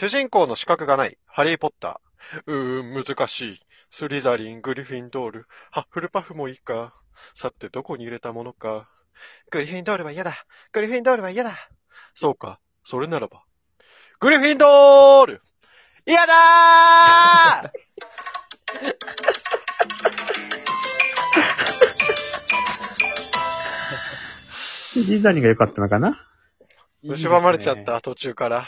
主人公の資格がない、ハリーポッター。うーん、難しい。スリザリン、グリフィンドール、ハッフルパフもいいか。さて、どこに入れたものか。グリフィンドールは嫌だ。グリフィンドールは嫌だ。そうか、それならば。グリフィンドール嫌だー リザリンが良かったのかな？蝕まれちゃっ。た、途中から。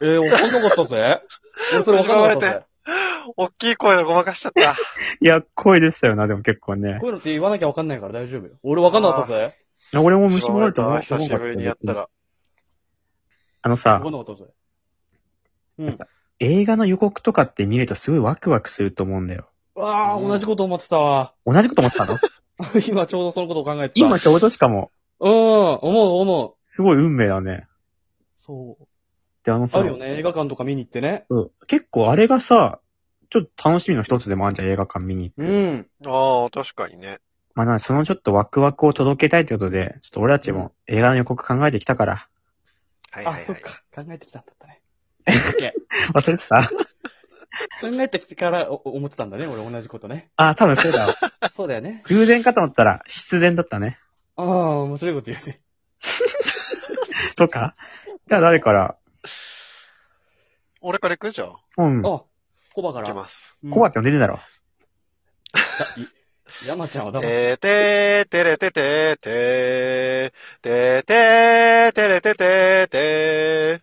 えー、わかんなかったぜ。俺それわかんなかったぜ。大きい声でごまかしちゃった。いや、声でしたよな、でも結構ねこ。ういうのって言わなきゃわかんないから大丈夫よ。俺わかんなかったぜ。俺も虫歯まれた思わ久しぶりにやったら。わあのさかん、なかったぜ。うん。映画の予告とかって見るとすごいワクワクすると思うんだよ。わあ、うん同じこと思ってたわ。同じこと思ったの？今ちょうどそのことを考えてた。今ちょうどしかも、うん、思う思う。すごい運命だね。そう。で、あのさ、あるよね。映画館とか見に行ってね。うん結構あれがさ、ちょっと楽しみの一つでもあるじゃん、映画館見に行く。うん。ああ、確かにね。まあな、そのちょっとワクワクを届けたいってことで、ちょっと俺たちも映画の予告考えてきたから。はいはい、はあ、い。そっか。考えてきたんだったね。オッケ忘れてた？ー考えてきてからお思ってたんだね。俺同じことね。あ、多分そうだわ。そうだよね。偶然かと思ったら必然だったね。ああ、面白いこと言うね。とかじゃあ誰から？俺から行くじゃん。うん。あ、コバから。行きます。うんコバっても出てんだろ。だい山ちゃんはだもん。てーてーてれててーてーてーてーてれててーてー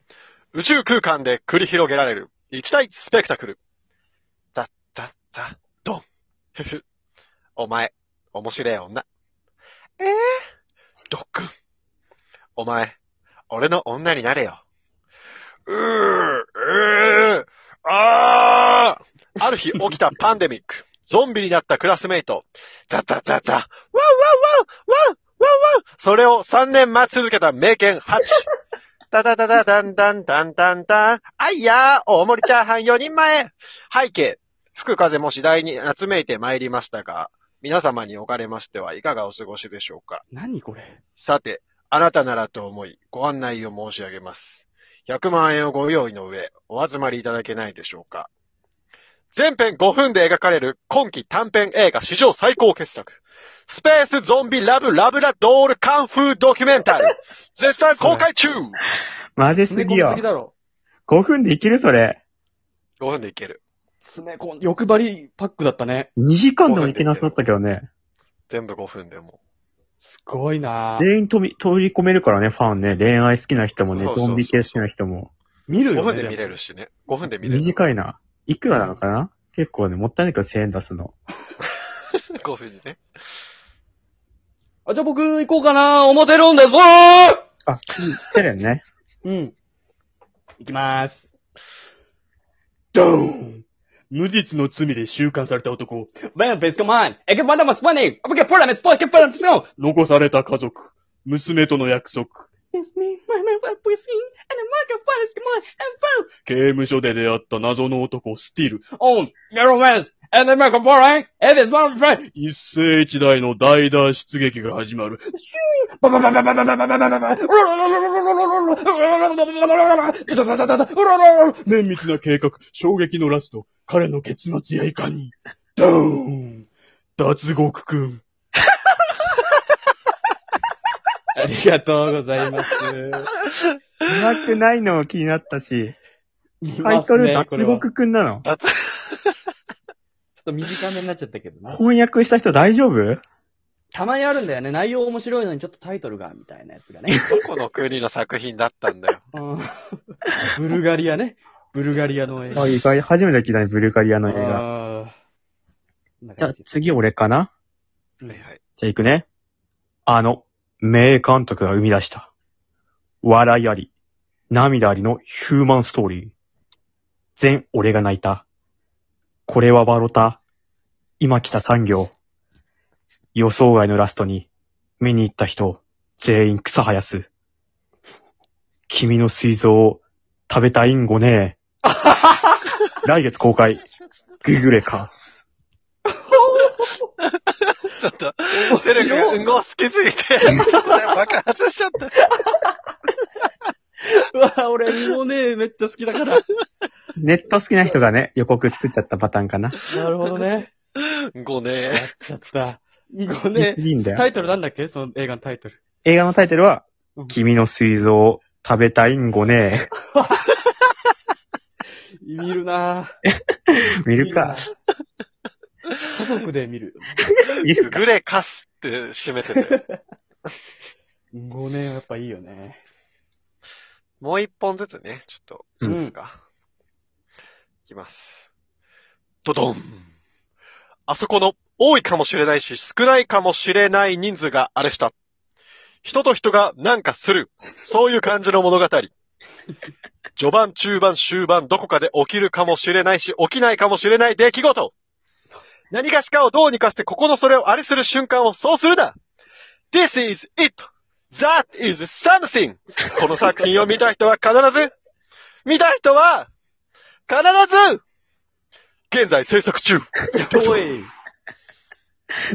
宇宙空間で繰り広げられる一大スペクタクル。ザッザッザドン。ふふ。お前、面白い女。えー、ドックン。お前、俺の女になれよ。うー、うー、あー。ある日起きたパンデミック。ゾンビになったクラスメイト。ザザザザ、ワンワンワンワンワンワンそれを3年待ち続けた名犬ハチ。ダダダダダンダンダンダンダン。あいやー、大盛りチャーハン4人前。背景。吹く風も次第に夏めいて参りましたが、皆様におかれましてはいかがお過ごしでしょうか。何これさて、あなたならと思い、ご案内を申し上げます。100万円をご用意の上、お集まりいただけないでしょうか。全編5分で描かれる今季短編映画史上最高傑作。スペースゾンビラブラブラドールカンフードキュメンタル。絶賛公開中マジすぎよすぎ。だろ。5分でいけるそれ。!5 分でいける。詰め込ん、欲張りパックだったね。2時間でもいけなさったけどね。全部5分でも。すごいなぁ。全員飛び、取り込めるからね、ファンね。恋愛好きな人もねそう、そうそうゾンビ系好きな人も。5見るよね。分で見れるしね。5分で見れる。短いな。いくらなのかな？結構ね、もったいないけど1000円出すの。5分にね。あ、じゃあ僕行こうかな思ってるんですあ、セレンね。うん。行きまーす。ドーン無実の罪で収監された男。残された家族。娘との約束。刑務所で出会った謎の男、スティール。Narrow west, and the market for right, is one friend! 一世一代の大脱出劇が始まる。ババババババババババババ綿密な計画、衝撃のラスト、彼の結末やいかに。ドーン脱獄くん。ありがとうございます。辛くないのも気になったし、タイトル脱獄くんなのっと短めになっちゃったけどな。翻訳した人大丈夫？たまにあるんだよね。内容面白いのにちょっとタイトルが、みたいなやつがね。どこの国の作品だったんだよ。うんブルガリアね。ブルガリアの映画。あ、意外、初めて聞いたね、ブルガリアの映画。じゃあ次俺かな？うんはいはい。じゃあ行くね。あの、名監督が生み出した、笑いあり、涙ありのヒューマンストーリー。全俺が泣いた。これはバロタ。今来た産業。予想外のラストに、見に行った人、全員草生やす。君の膵臓を食べたいんごね 来月公開。ググレカース。ちょっと、セレクがうんご好きすぎて、爆発しちゃった。うわ、俺もうね、めっちゃ好きだから。ネット好きな人がね、予告作っちゃったパターンかな。なるほどね。ごねやっちゃった。ごねいいんだよタイトルなんだっけ？その映画のタイトル。映画のタイトルはうん、君の膵臓を食べたいんごね 見るなぁ。見るか。家族で見る。見るか。グレカスって締めてて。5年やっぱいいよね。もう一本ずつね、ちょっと、ういいですか？いきます。ドドン。あそこの多いかもしれないし少ないかもしれない人数があれした。人と人がなんかする。そういう感じの物語。序盤、中盤、終盤、どこかで起きるかもしれないし、起きないかもしれない出来事。何がしかをどうにかして、ここのそれをあれする瞬間をそうするな。This is it! That is something! この作品を見た人は必ず、見た人は、必ず、現在制作中。おい。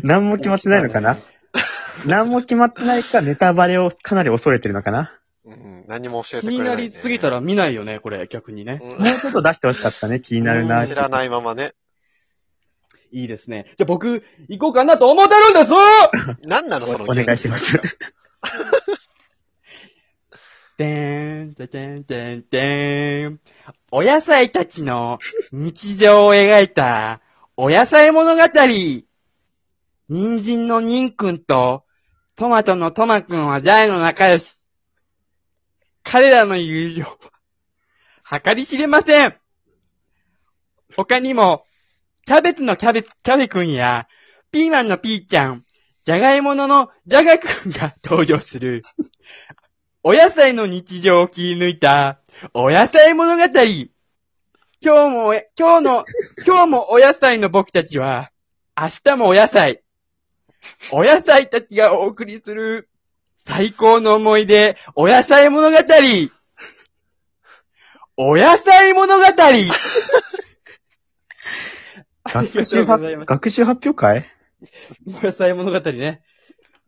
何も決まってないのかな？何も決まってないか、ネタバレをかなり恐れてるのかな？うん、何も教え気てくれない、になりすぎたら見ないよね、これ、逆にね。うんもうちょっと出してほしかったね。気になるな。知らないままね。いいですね。じゃあ僕、行こうかなと思ってるんです 何なのそのお願いします。てーん、てーん、てーん、てーん。お野菜たちの日常を描いた、お野菜物語。人参のニンくんと、トマトのトマくんは大の仲良し。彼らの友情は、計り知れません。他にも、キャベツのキャベツ、キャベくんや、ピーマンのピーちゃん、じゃがいもののじゃがくんが登場する。お野菜の日常を切り抜いた、お野菜物語。今日もおや、今日の、今日もお野菜の僕たちは、明日もお野菜。お野菜たちがお送りする、最高の思い出、お野菜物語。お野菜物語学習発、学習発表会？お野菜物語ね。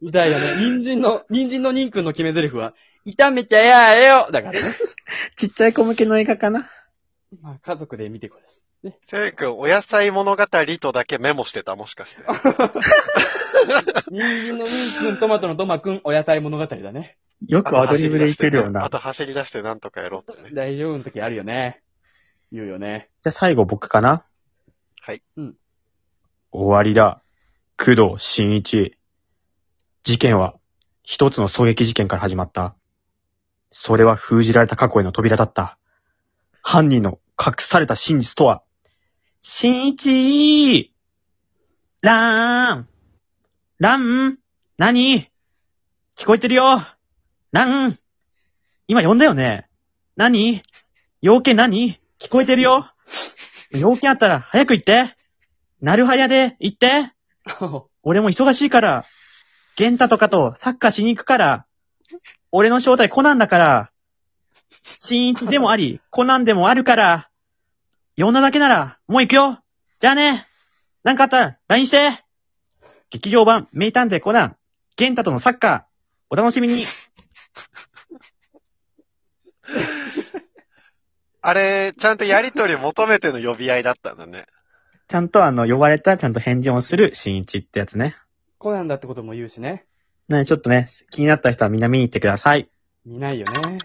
みたいよね。人参の、人参のニンくんの決め台詞は、炒めちゃやえよだからね。ちっちゃい子向けの映画かなまあ、家族で見てこれ。せい君、お野菜物語とだけメモしてた、もしかして。人参のニンくん、トマトのトマくん、お野菜物語だね。よくアドリブでいけるようあな。と走り出してなんとかやろうってね。大丈夫の時あるよね。言うよね。じゃあ最後僕かなはい。うん。終わりだ。工藤新一。事件は一つの狙撃事件から始まった。それは封じられた過去への扉だった。犯人の隠された真実とは、新一ラーン。ラン何？聞こえてるよ。ラン。今呼んだよね。何？要件何？聞こえてるよ。要件あったら早く言って。なるはやで言って。俺も忙しいから。ゲンタとかとサッカーしに行くから。俺の正体コナンだから。新一でもあり、コナンでもあるから。呼んだだけなら、もう行くよじゃあねなんかあったら、LINE して劇場版、名探偵コナン、ゲンタとのサッカー、お楽しみに あれ、ちゃんとやりとり求めての呼び合いだったんだね。ちゃんとあの、呼ばれたらちゃんと返事をする新一ってやつね。コナンだってことも言うしね。なのでちょっとね、気になった人はみんな見に行ってください。見ないよね。